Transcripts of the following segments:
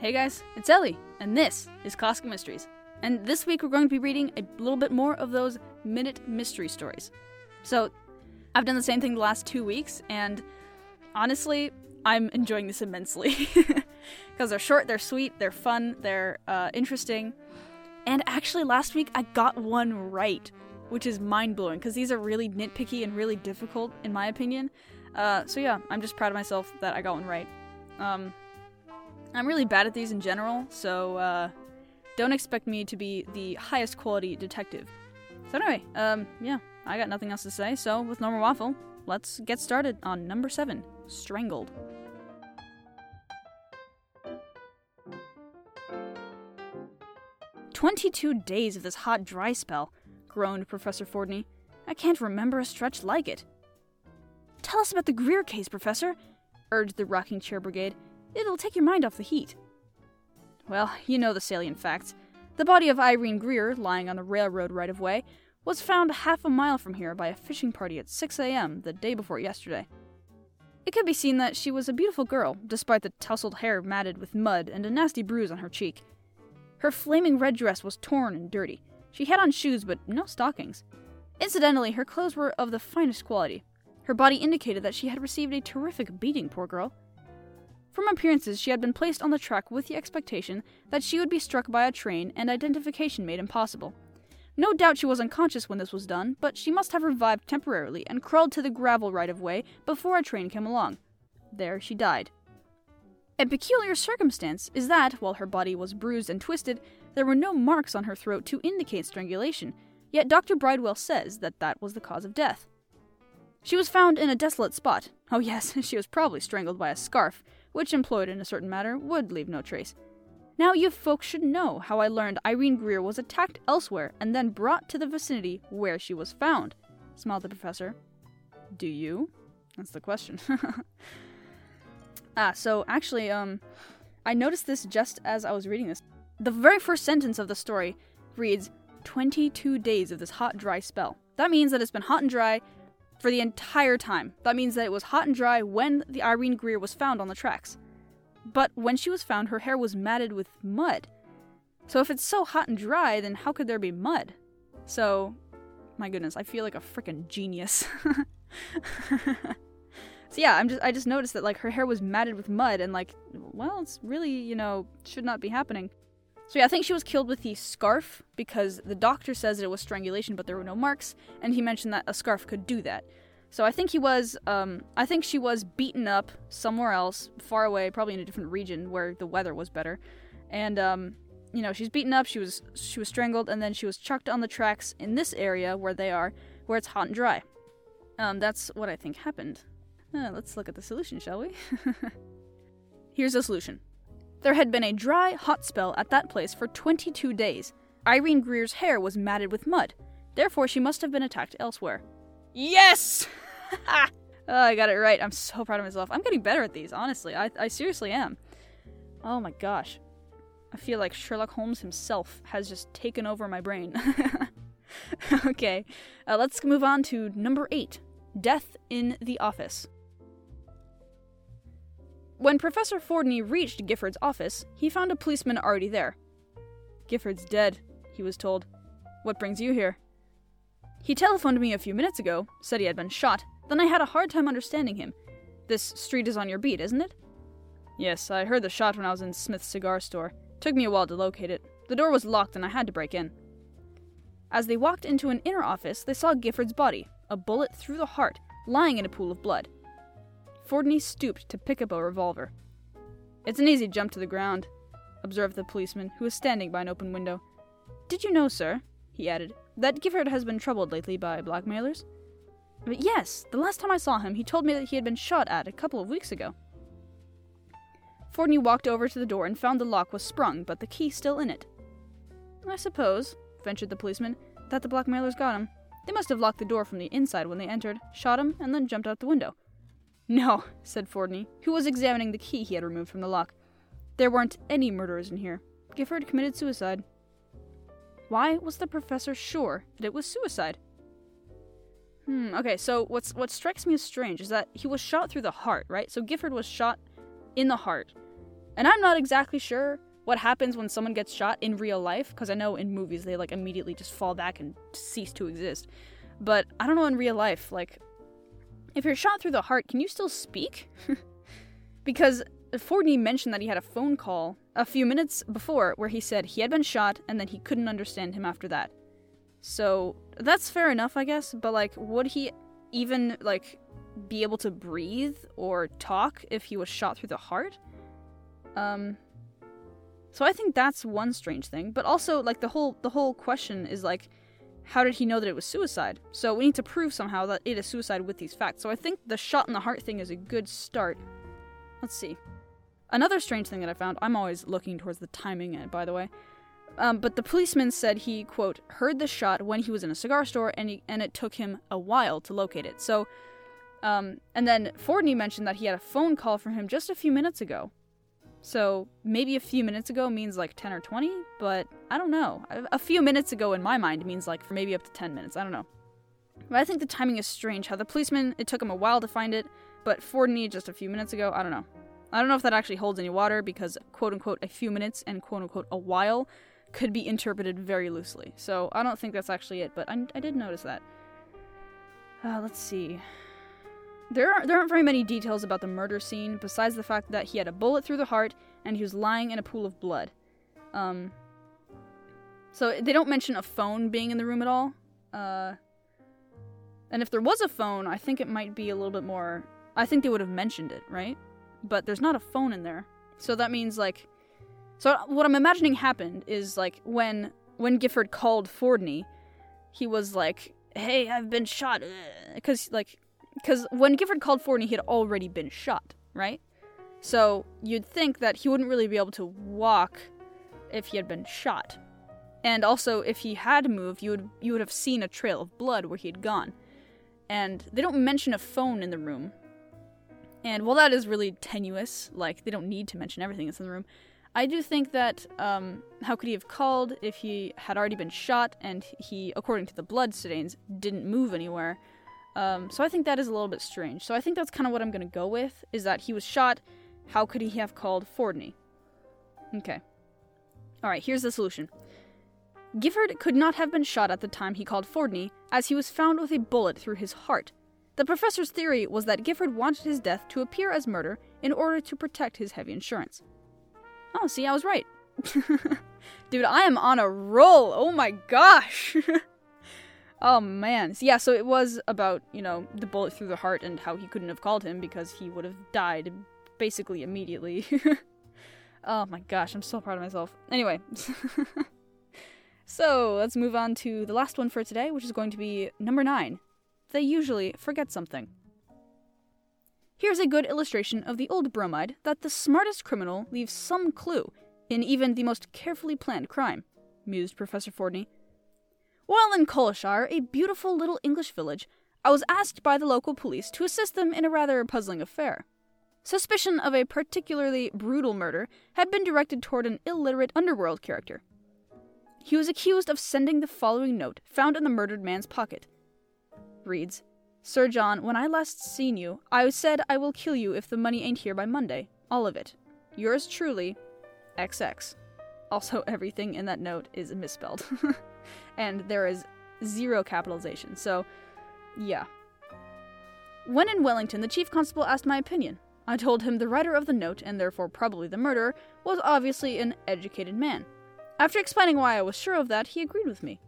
Hey guys, it's Ellie, and this is Classic Mysteries. And this week we're going to be reading a little bit more of those minute mystery stories. So, I've done the same thing the last two weeks, and honestly, I'm enjoying this immensely. Because they're short, they're sweet, they're fun, they're uh, interesting. And actually, last week I got one right, which is mind blowing, because these are really nitpicky and really difficult, in my opinion. Uh, so, yeah, I'm just proud of myself that I got one right. Um, I'm really bad at these in general, so uh, don't expect me to be the highest quality detective. So anyway, um, yeah, I got nothing else to say. So with normal waffle, let's get started on number seven, strangled. Twenty-two days of this hot, dry spell, groaned Professor Fordney. I can't remember a stretch like it. Tell us about the Greer case, Professor, urged the rocking chair brigade. It'll take your mind off the heat. Well, you know the salient facts. The body of Irene Greer, lying on the railroad right of way, was found half a mile from here by a fishing party at 6 a.m. the day before yesterday. It could be seen that she was a beautiful girl, despite the tousled hair matted with mud and a nasty bruise on her cheek. Her flaming red dress was torn and dirty. She had on shoes, but no stockings. Incidentally, her clothes were of the finest quality. Her body indicated that she had received a terrific beating, poor girl. From appearances, she had been placed on the track with the expectation that she would be struck by a train and identification made impossible. No doubt she was unconscious when this was done, but she must have revived temporarily and crawled to the gravel right of way before a train came along. There she died. A peculiar circumstance is that, while her body was bruised and twisted, there were no marks on her throat to indicate strangulation, yet Dr. Bridewell says that that was the cause of death. She was found in a desolate spot. Oh, yes, she was probably strangled by a scarf, which, employed in a certain matter, would leave no trace. Now, you folks should know how I learned Irene Greer was attacked elsewhere and then brought to the vicinity where she was found, smiled the professor. Do you? That's the question. ah, so actually, um, I noticed this just as I was reading this. The very first sentence of the story reads 22 days of this hot, dry spell. That means that it's been hot and dry for the entire time. That means that it was hot and dry when the Irene Greer was found on the tracks. But when she was found, her hair was matted with mud. So if it's so hot and dry, then how could there be mud? So, my goodness, I feel like a freaking genius. so yeah, I'm just I just noticed that like her hair was matted with mud and like well, it's really, you know, should not be happening. So yeah, I think she was killed with the scarf because the doctor says that it was strangulation, but there were no marks, and he mentioned that a scarf could do that. So I think he was, um, I think she was beaten up somewhere else, far away, probably in a different region where the weather was better, and um, you know, she's beaten up, she was she was strangled, and then she was chucked on the tracks in this area where they are, where it's hot and dry. Um, that's what I think happened. Uh, let's look at the solution, shall we? Here's the solution. There had been a dry, hot spell at that place for 22 days. Irene Greer's hair was matted with mud. Therefore, she must have been attacked elsewhere. Yes! oh, I got it right. I'm so proud of myself. I'm getting better at these, honestly. I, I seriously am. Oh my gosh. I feel like Sherlock Holmes himself has just taken over my brain. okay, uh, let's move on to number eight Death in the Office. When Professor Fordney reached Gifford's office, he found a policeman already there. Gifford's dead, he was told. What brings you here? He telephoned me a few minutes ago, said he had been shot, then I had a hard time understanding him. This street is on your beat, isn't it? Yes, I heard the shot when I was in Smith's cigar store. Took me a while to locate it. The door was locked and I had to break in. As they walked into an inner office, they saw Gifford's body, a bullet through the heart, lying in a pool of blood. Fordney stooped to pick up a revolver. It's an easy jump to the ground, observed the policeman, who was standing by an open window. Did you know, sir, he added, that Gifford has been troubled lately by blackmailers? But yes, the last time I saw him, he told me that he had been shot at a couple of weeks ago. Fordney walked over to the door and found the lock was sprung, but the key still in it. I suppose, ventured the policeman, that the blackmailers got him. They must have locked the door from the inside when they entered, shot him, and then jumped out the window. No, said Fordney, who was examining the key he had removed from the lock. There weren't any murderers in here. Gifford committed suicide. Why was the professor sure that it was suicide? Hmm, okay, so what's what strikes me as strange is that he was shot through the heart, right? So Gifford was shot in the heart. And I'm not exactly sure what happens when someone gets shot in real life, because I know in movies they like immediately just fall back and cease to exist. But I don't know in real life, like, if you're shot through the heart, can you still speak? because Fordney mentioned that he had a phone call a few minutes before where he said he had been shot and then he couldn't understand him after that. So that's fair enough, I guess, but like, would he even, like, be able to breathe or talk if he was shot through the heart? Um, so I think that's one strange thing, but also like the whole the whole question is like how did he know that it was suicide? So we need to prove somehow that it is suicide with these facts. So I think the shot in the heart thing is a good start. Let's see. Another strange thing that I found, I'm always looking towards the timing, by the way. Um, but the policeman said he, quote, heard the shot when he was in a cigar store and, he, and it took him a while to locate it. So, um, and then Fordney mentioned that he had a phone call from him just a few minutes ago. So maybe a few minutes ago means like 10 or 20, but I don't know. A few minutes ago in my mind means like for maybe up to 10 minutes. I don't know. But I think the timing is strange. How the policeman, it took him a while to find it, but Fordney just a few minutes ago, I don't know. I don't know if that actually holds any water because quote unquote a few minutes and quote unquote a while could be interpreted very loosely. So I don't think that's actually it, but I, I did notice that. Uh, let's see. There aren't, there aren't very many details about the murder scene besides the fact that he had a bullet through the heart and he was lying in a pool of blood. Um, so they don't mention a phone being in the room at all. Uh, and if there was a phone, I think it might be a little bit more. I think they would have mentioned it, right? But there's not a phone in there. So that means like so what I'm imagining happened is like when when Gifford called Fordney, he was like, "Hey, I've been shot," because like because when Gifford called Fordney, he had already been shot, right? So you'd think that he wouldn't really be able to walk if he had been shot, and also if he had moved, you would you would have seen a trail of blood where he had gone. And they don't mention a phone in the room. And while that is really tenuous, like they don't need to mention everything that's in the room, I do think that um, how could he have called if he had already been shot and he, according to the blood stains, didn't move anywhere? Um, so I think that is a little bit strange. So I think that's kind of what I'm going to go with is that he was shot. How could he have called Fordney? Okay. All right, here's the solution. Gifford could not have been shot at the time he called Fordney, as he was found with a bullet through his heart. The professor's theory was that Gifford wanted his death to appear as murder in order to protect his heavy insurance. Oh, see, I was right. Dude, I am on a roll. Oh my gosh. oh man. Yeah, so it was about, you know, the bullet through the heart and how he couldn't have called him because he would have died basically immediately. oh my gosh, I'm so proud of myself. Anyway. so, let's move on to the last one for today, which is going to be number 9. They usually forget something. Here's a good illustration of the old bromide that the smartest criminal leaves some clue in even the most carefully planned crime, mused Professor Fordney. While in Colshire, a beautiful little English village, I was asked by the local police to assist them in a rather puzzling affair. Suspicion of a particularly brutal murder had been directed toward an illiterate underworld character. He was accused of sending the following note found in the murdered man's pocket. Reads, Sir John, when I last seen you, I said I will kill you if the money ain't here by Monday. All of it. Yours truly, XX. Also, everything in that note is misspelled. and there is zero capitalization, so yeah. When in Wellington, the chief constable asked my opinion. I told him the writer of the note, and therefore probably the murderer, was obviously an educated man. After explaining why I was sure of that, he agreed with me.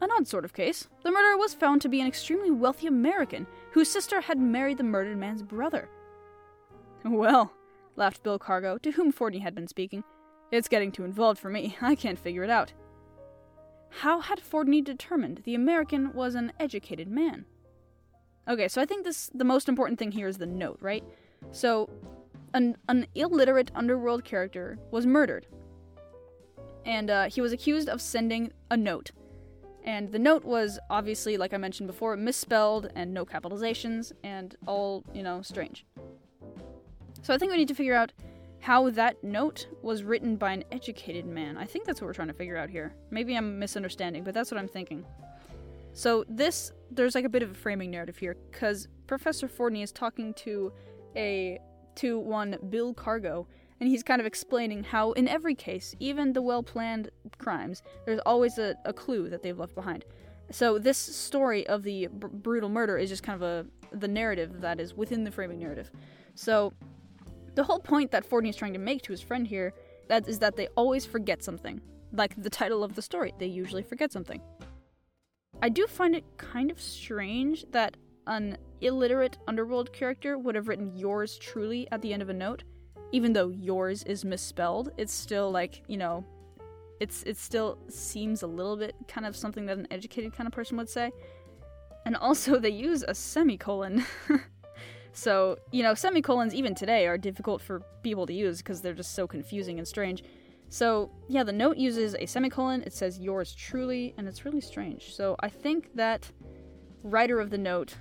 An odd sort of case. The murderer was found to be an extremely wealthy American whose sister had married the murdered man's brother. Well, laughed Bill Cargo, to whom Fordney had been speaking, it's getting too involved for me. I can't figure it out. How had Fordney determined the American was an educated man? Okay, so I think this the most important thing here is the note, right? So, an, an illiterate underworld character was murdered, and uh, he was accused of sending a note and the note was obviously, like I mentioned before, misspelled and no capitalizations and all, you know, strange. So I think we need to figure out how that note was written by an educated man. I think that's what we're trying to figure out here. Maybe I'm misunderstanding, but that's what I'm thinking. So this there's like a bit of a framing narrative here cuz Professor Fordney is talking to a to one Bill Cargo and he's kind of explaining how, in every case, even the well planned crimes, there's always a, a, clue that they've left behind. So this story of the br- brutal murder is just kind of a the narrative that is within the framing narrative. So the whole point that Fordney is trying to make to his friend here that is that they always forget something. Like the title of the story, they usually forget something. I do find it kind of strange that an illiterate underworld character would have written yours truly at the end of a note. Even though yours is misspelled, it's still like, you know, it's it still seems a little bit kind of something that an educated kind of person would say. And also they use a semicolon. so, you know, semicolons even today are difficult for people to use because they're just so confusing and strange. So, yeah, the note uses a semicolon, it says yours truly, and it's really strange. So, I think that writer of the note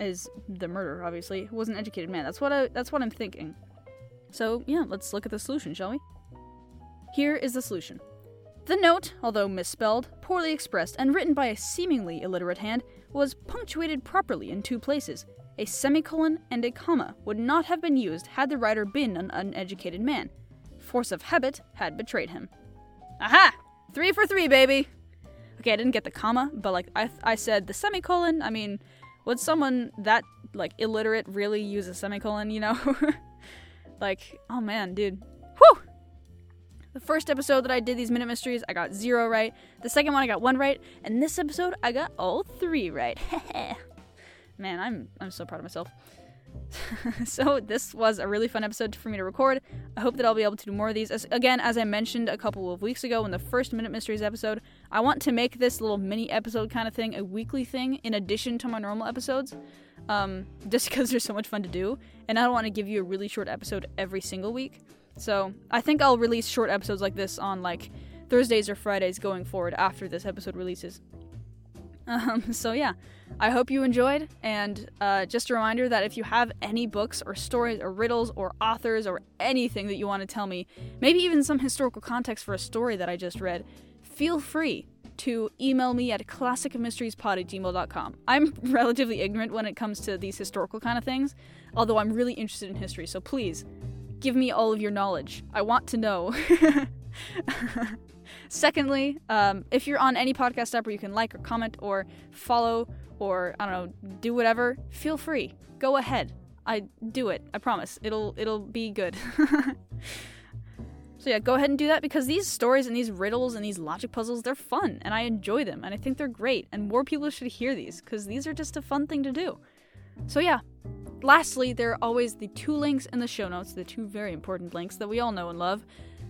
is the murderer, obviously, was an educated man. That's what I that's what I'm thinking. So, yeah, let's look at the solution, shall we? Here is the solution. The note, although misspelled, poorly expressed, and written by a seemingly illiterate hand, was punctuated properly in two places. A semicolon and a comma would not have been used had the writer been an uneducated man. Force of habit had betrayed him. Aha! Three for three, baby! Okay, I didn't get the comma, but like I, I said the semicolon. I mean, would someone that like illiterate really use a semicolon, you know? like, oh man, dude. Whew! The first episode that I did these minute mysteries, I got zero right. The second one, I got one right, and this episode, I got all three right. man, I'm I'm so proud of myself. so this was a really fun episode for me to record. I hope that I'll be able to do more of these. As, again, as I mentioned a couple of weeks ago in the first Minute Mysteries episode, I want to make this little mini episode kind of thing a weekly thing in addition to my normal episodes. Um, just because they're so much fun to do, and I don't want to give you a really short episode every single week. So I think I'll release short episodes like this on like Thursdays or Fridays going forward after this episode releases. Um, so yeah, I hope you enjoyed, and uh, just a reminder that if you have any books or stories or riddles or authors or anything that you want to tell me, maybe even some historical context for a story that I just read, feel free to email me at classicmysteriespod at gmail.com. I'm relatively ignorant when it comes to these historical kind of things, although I'm really interested in history, so please give me all of your knowledge. I want to know. Secondly, um, if you're on any podcast app where you can like or comment or follow or I don't know, do whatever, feel free. Go ahead. I do it. I promise. It'll it'll be good. so yeah, go ahead and do that because these stories and these riddles and these logic puzzles, they're fun and I enjoy them and I think they're great and more people should hear these cuz these are just a fun thing to do. So yeah, lastly, there are always the two links in the show notes, the two very important links that we all know and love.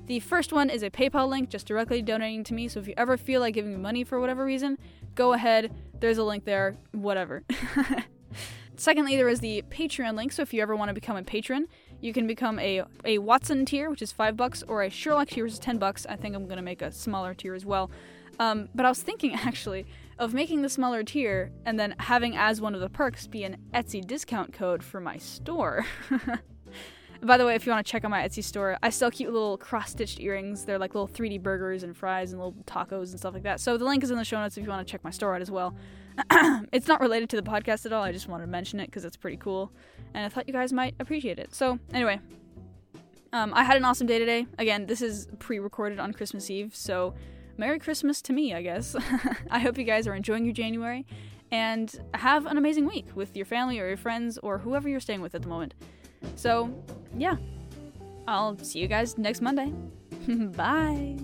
The first one is a PayPal link just directly donating to me. So if you ever feel like giving me money for whatever reason, go ahead. There's a link there, whatever. Secondly, there is the Patreon link. So if you ever want to become a patron, you can become a, a Watson tier, which is five bucks, or a Sherlock tier, which is ten bucks. I think I'm gonna make a smaller tier as well. Um, but I was thinking actually of making the smaller tier and then having as one of the perks be an Etsy discount code for my store. By the way, if you want to check out my Etsy store, I sell cute little cross-stitched earrings. They're like little 3D burgers and fries and little tacos and stuff like that. So the link is in the show notes if you want to check my store out as well. it's not related to the podcast at all. I just wanted to mention it because it's pretty cool, and I thought you guys might appreciate it. So anyway, um, I had an awesome day today. Again, this is pre-recorded on Christmas Eve, so Merry Christmas to me, I guess. I hope you guys are enjoying your January and have an amazing week with your family or your friends or whoever you're staying with at the moment. So, yeah, I'll see you guys next Monday. Bye.